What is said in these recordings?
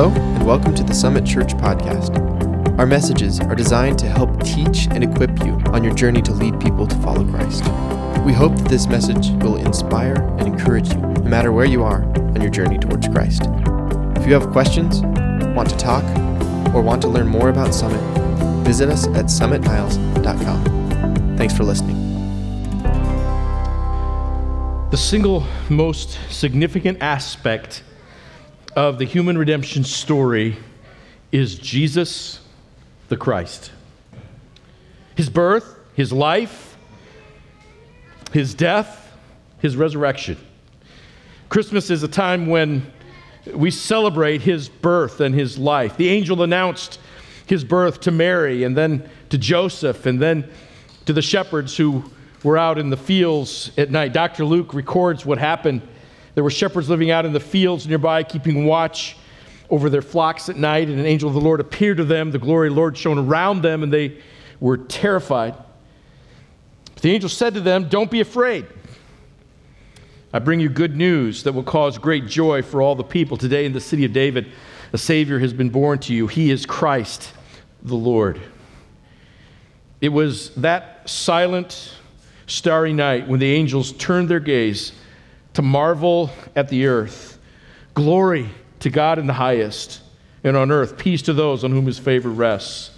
Hello, and welcome to the Summit Church Podcast. Our messages are designed to help teach and equip you on your journey to lead people to follow Christ. We hope that this message will inspire and encourage you, no matter where you are on your journey towards Christ. If you have questions, want to talk, or want to learn more about Summit, visit us at summitniles.com. Thanks for listening. The single most significant aspect of the human redemption story is Jesus the Christ. His birth, his life, his death, his resurrection. Christmas is a time when we celebrate his birth and his life. The angel announced his birth to Mary and then to Joseph and then to the shepherds who were out in the fields at night. Dr. Luke records what happened there were shepherds living out in the fields nearby, keeping watch over their flocks at night, and an angel of the Lord appeared to them. The glory of the Lord shone around them, and they were terrified. But the angel said to them, Don't be afraid. I bring you good news that will cause great joy for all the people. Today in the city of David, a Savior has been born to you. He is Christ the Lord. It was that silent, starry night when the angels turned their gaze to marvel at the earth. Glory to God in the highest, and on earth peace to those on whom his favor rests.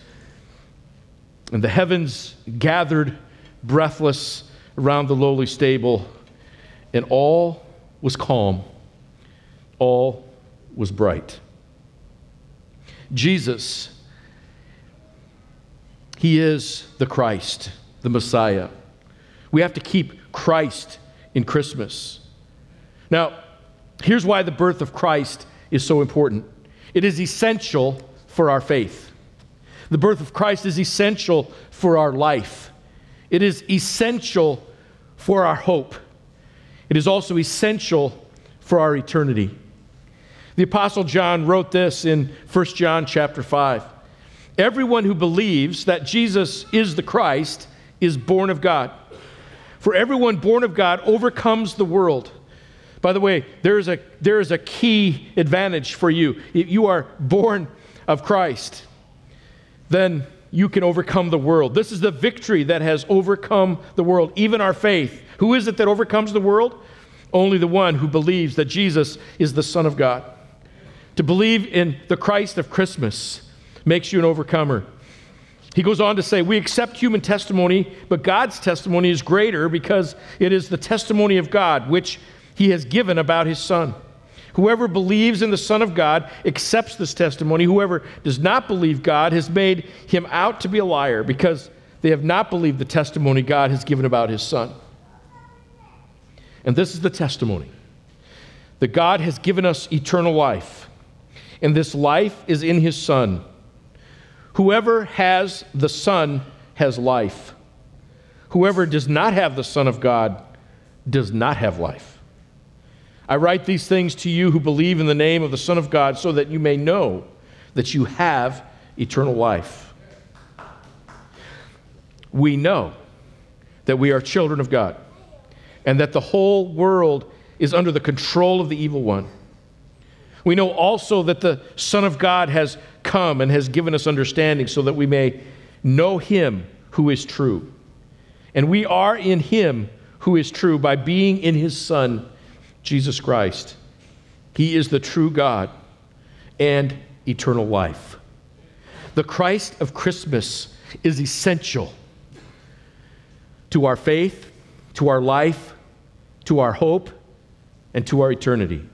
And the heavens gathered breathless around the lowly stable, and all was calm, all was bright. Jesus, he is the Christ, the Messiah. We have to keep Christ in Christmas. Now, here's why the birth of Christ is so important it is essential for our faith. The birth of Christ is essential for our life, it is essential for our hope. It is also essential for our eternity. The apostle John wrote this in 1 John chapter 5. Everyone who believes that Jesus is the Christ is born of God. For everyone born of God overcomes the world. By the way, there is a, there is a key advantage for you. If you are born of Christ, then you can overcome the world. This is the victory that has overcome the world, even our faith. Who is it that overcomes the world? Only the one who believes that Jesus is the Son of God. To believe in the Christ of Christmas makes you an overcomer. He goes on to say, We accept human testimony, but God's testimony is greater because it is the testimony of God, which he has given about his Son. Whoever believes in the Son of God accepts this testimony. Whoever does not believe God has made him out to be a liar because they have not believed the testimony God has given about his Son. And this is the testimony that God has given us eternal life, and this life is in his Son. Whoever has the Son has life. Whoever does not have the Son of God does not have life. I write these things to you who believe in the name of the Son of God so that you may know that you have eternal life. We know that we are children of God and that the whole world is under the control of the evil one. We know also that the Son of God has come and has given us understanding so that we may know him who is true. And we are in him who is true by being in his Son Jesus Christ. He is the true God and eternal life. The Christ of Christmas is essential to our faith, to our life, to our hope, and to our eternity.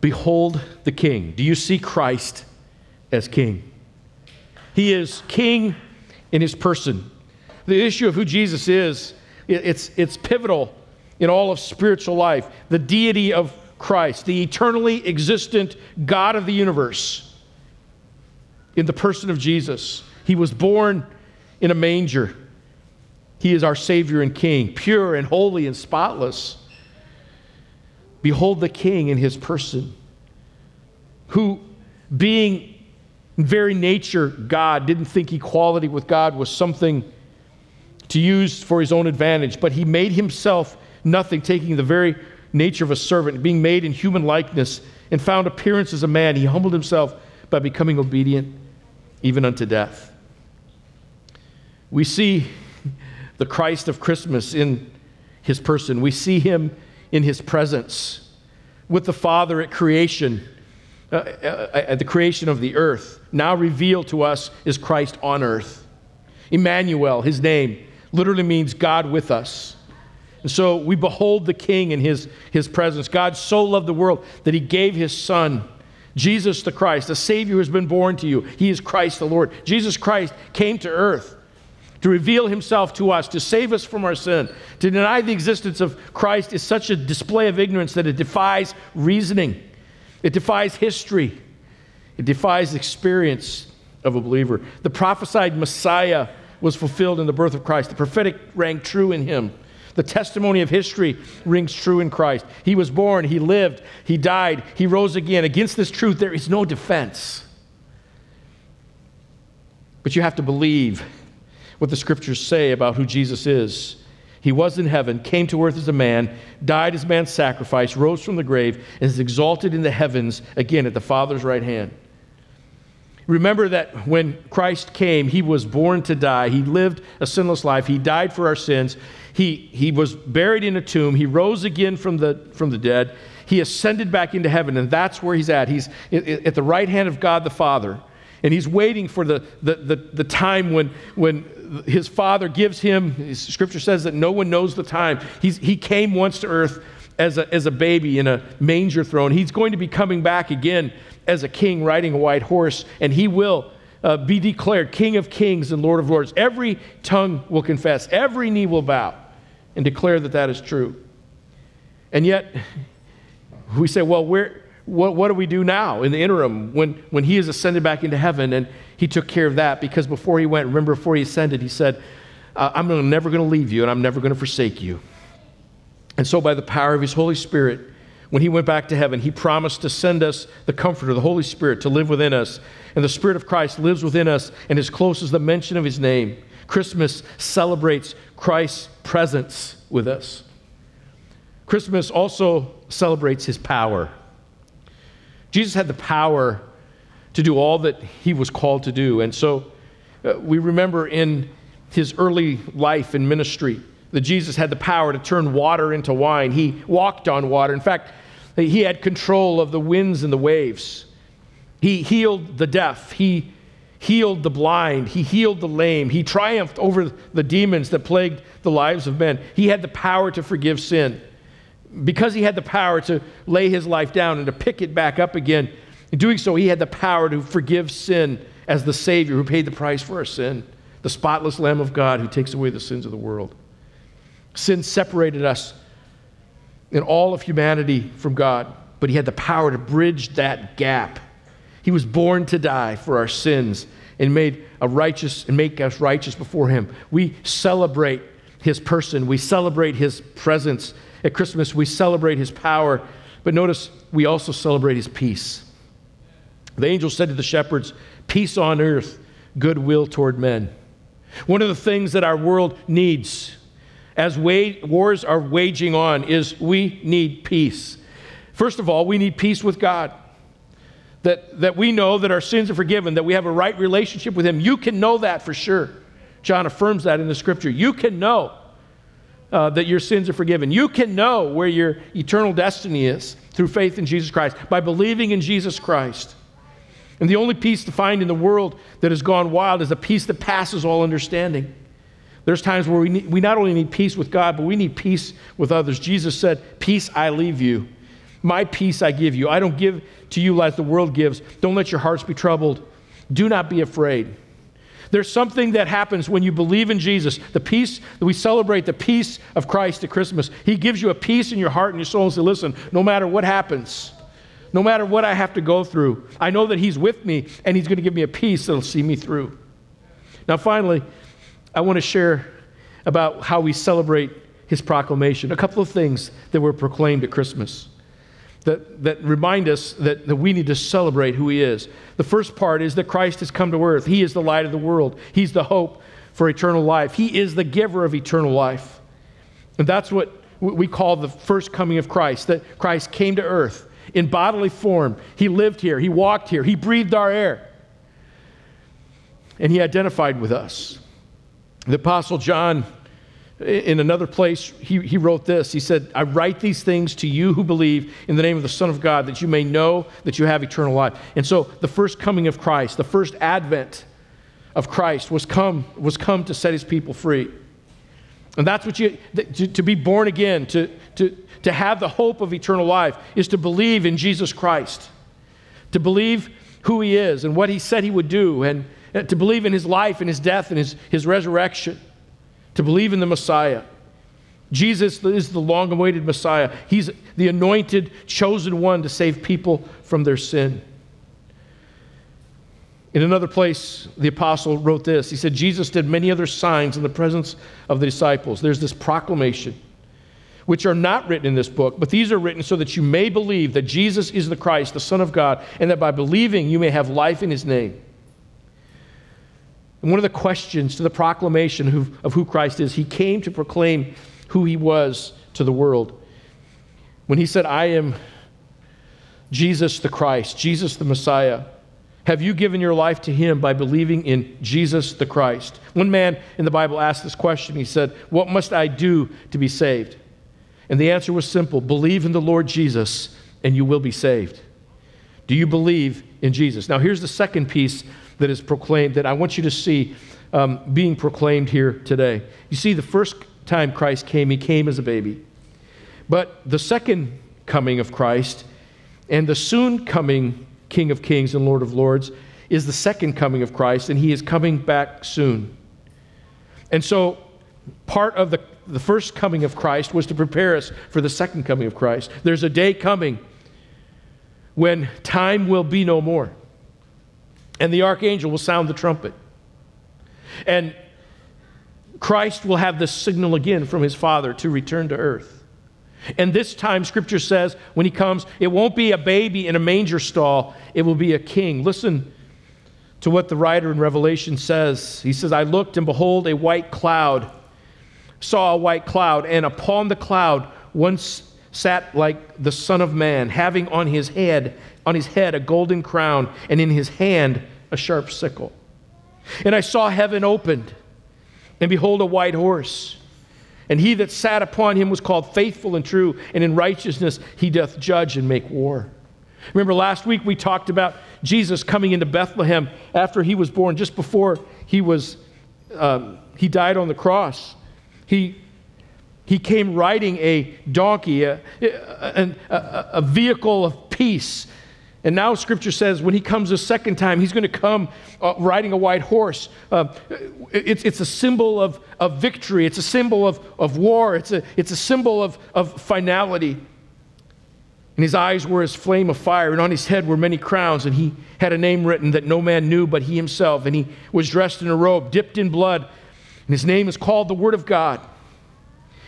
Behold the King. Do you see Christ as King? He is King in his person. The issue of who Jesus is, it's, it's pivotal in all of spiritual life, the deity of Christ, the eternally existent God of the universe, in the person of Jesus. He was born in a manger. He is our Savior and King, pure and holy and spotless. Behold the King in his person, who, being in very nature God, didn't think equality with God was something to use for his own advantage, but he made himself nothing, taking the very nature of a servant, being made in human likeness, and found appearance as a man, he humbled himself by becoming obedient even unto death. We see the Christ of Christmas in his person. We see him in his presence with the Father at creation, uh, uh, at the creation of the earth. Now revealed to us is Christ on earth. Emmanuel, his name, literally means God with us. And so we behold the King in his, his presence. God so loved the world that he gave his Son, Jesus the Christ, the Savior who has been born to you. He is Christ the Lord. Jesus Christ came to earth to reveal himself to us, to save us from our sin. To deny the existence of Christ is such a display of ignorance that it defies reasoning, it defies history, it defies experience of a believer. The prophesied Messiah was fulfilled in the birth of Christ, the prophetic rang true in him. The testimony of history rings true in Christ. He was born, he lived, he died, he rose again. Against this truth, there is no defense. But you have to believe what the scriptures say about who Jesus is. He was in heaven, came to earth as a man, died as man's sacrifice, rose from the grave, and is exalted in the heavens again at the Father's right hand. Remember that when Christ came, he was born to die. He lived a sinless life. He died for our sins. He, he was buried in a tomb. He rose again from the, from the dead. He ascended back into heaven, and that's where he's at. He's at the right hand of God the Father. And he's waiting for the, the, the, the time when, when his father gives him, scripture says that no one knows the time. He's, he came once to earth as a, as a baby in a manger throne. He's going to be coming back again as a king riding a white horse, and he will uh, be declared King of kings and Lord of lords. Every tongue will confess, every knee will bow and declare that that is true. And yet, we say, well, where, what, what do we do now in the interim when, when he is ascended back into heaven? And he took care of that because before he went, remember, before he ascended, he said, uh, I'm never going to leave you and I'm never going to forsake you. And so, by the power of his Holy Spirit, when he went back to heaven, he promised to send us the Comforter, the Holy Spirit, to live within us. And the Spirit of Christ lives within us and is close as the mention of his name. Christmas celebrates Christ's presence with us. Christmas also celebrates his power. Jesus had the power to do all that he was called to do. And so uh, we remember in his early life and ministry that Jesus had the power to turn water into wine. He walked on water. In fact, he had control of the winds and the waves. He healed the deaf. He healed the blind. He healed the lame. He triumphed over the demons that plagued the lives of men. He had the power to forgive sin. Because he had the power to lay his life down and to pick it back up again, in doing so, he had the power to forgive sin as the Savior who paid the price for our sin, the spotless Lamb of God who takes away the sins of the world. Sin separated us in all of humanity from God, but he had the power to bridge that gap. He was born to die for our sins and made a righteous and make us righteous before him. We celebrate his person, we celebrate his presence. At Christmas, we celebrate his power, but notice we also celebrate his peace. The angel said to the shepherds, Peace on earth, goodwill toward men. One of the things that our world needs as wars are waging on is we need peace. First of all, we need peace with God. That, that we know that our sins are forgiven, that we have a right relationship with Him. You can know that for sure. John affirms that in the scripture. You can know uh, that your sins are forgiven. You can know where your eternal destiny is through faith in Jesus Christ, by believing in Jesus Christ. And the only peace to find in the world that has gone wild is a peace that passes all understanding. There's times where we, need, we not only need peace with God, but we need peace with others. Jesus said, Peace I leave you. My peace I give you. I don't give to you like the world gives. Don't let your hearts be troubled. Do not be afraid. There's something that happens when you believe in Jesus. The peace that we celebrate, the peace of Christ at Christmas. He gives you a peace in your heart and your soul and say, listen, no matter what happens, no matter what I have to go through, I know that He's with me and He's going to give me a peace that'll see me through. Now, finally, I want to share about how we celebrate His proclamation. A couple of things that were proclaimed at Christmas that, that remind us that, that we need to celebrate who He is. The first part is that Christ has come to earth, He is the light of the world, He's the hope for eternal life, He is the giver of eternal life. And that's what we call the first coming of Christ, that Christ came to earth in bodily form. He lived here, He walked here, He breathed our air, and He identified with us. The Apostle John, in another place, he, he wrote this. He said, I write these things to you who believe in the name of the Son of God, that you may know that you have eternal life. And so, the first coming of Christ, the first advent of Christ was come, was come to set his people free. And that's what you, to, to be born again, to, to, to have the hope of eternal life, is to believe in Jesus Christ, to believe who he is and what he said he would do, and Uh, to believe in his life and his death and his, his resurrection, to believe in the Messiah. Jesus is the long awaited Messiah. He's the anointed, chosen one to save people from their sin. In another place, the apostle wrote this. He said, Jesus did many other signs in the presence of the disciples. There's this proclamation, which are not written in this book, but these are written so that you may believe that Jesus is the Christ, the Son of God, and that by believing you may have life in his name. And one of the questions to the proclamation of who Christ is, he came to proclaim who he was to the world. When he said, I am Jesus the Christ, Jesus the Messiah, have you given your life to Him by believing in Jesus the Christ? One man in the Bible asked this question. He said, What must I do to be saved? And the answer was simple believe in the Lord Jesus, and you will be saved. Do you believe in Jesus? Now, here's the second piece that is proclaimed that I want you to see um, being proclaimed here today. You see, the first time Christ came, He came as a baby. But the second coming of Christ and the soon coming King of Kings and Lord of Lords, is the second coming of Christ, and he is coming back soon. And so, part of the, the first coming of Christ was to prepare us for the second coming of Christ. There's a day coming when time will be no more, and the archangel will sound the trumpet. And Christ will have this signal again from his Father to return to earth. And this time, Scripture says, when he comes, it won't be a baby in a manger stall, it will be a king. Listen to what the writer in Revelation says. He says, I looked, and behold, a white cloud, saw a white cloud, and upon the cloud one sat like the Son of Man, having on his head, on his head a golden crown, and in his hand a sharp sickle. And I saw heaven opened, and behold, a white horse. And he that sat upon him was called faithful and true, and in righteousness he doth judge and make war. Remember, last week we talked about Jesus coming into Bethlehem after he was born, just before he was um, he died on the cross. He he came riding a donkey, a, a, a, a vehicle of peace, and now Scripture says when he comes a second time, he's going to come uh, riding a white horse. Uh, it's, it's a symbol of, of victory, it's a symbol of, of war, it's a, it's a symbol of, of finality. And his eyes were as flame of fire, and on his head were many crowns, and he had a name written that no man knew but he himself. And he was dressed in a robe dipped in blood, and his name is called the Word of God.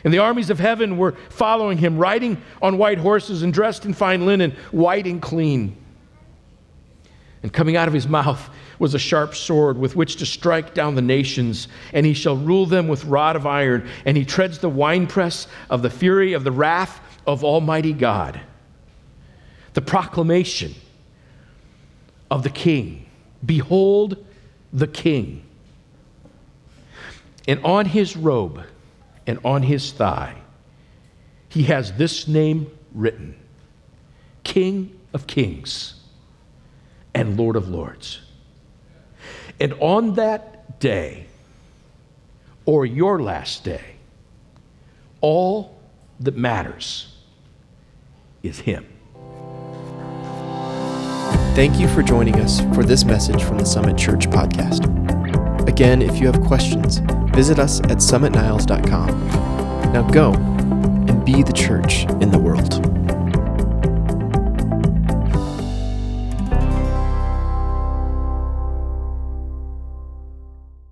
And the armies of heaven were following him, riding on white horses and dressed in fine linen, white and clean. And coming out of his mouth was a sharp sword with which to strike down the nations, and he shall rule them with rod of iron, and he treads the winepress of the fury of the wrath of Almighty God. The proclamation of the king Behold the king. And on his robe and on his thigh, he has this name written King of Kings and Lord of Lords. And on that day, or your last day, all that matters is Him. Thank you for joining us for this message from the Summit Church podcast. Again, if you have questions, visit us at summitniles.com. Now go and be the church in the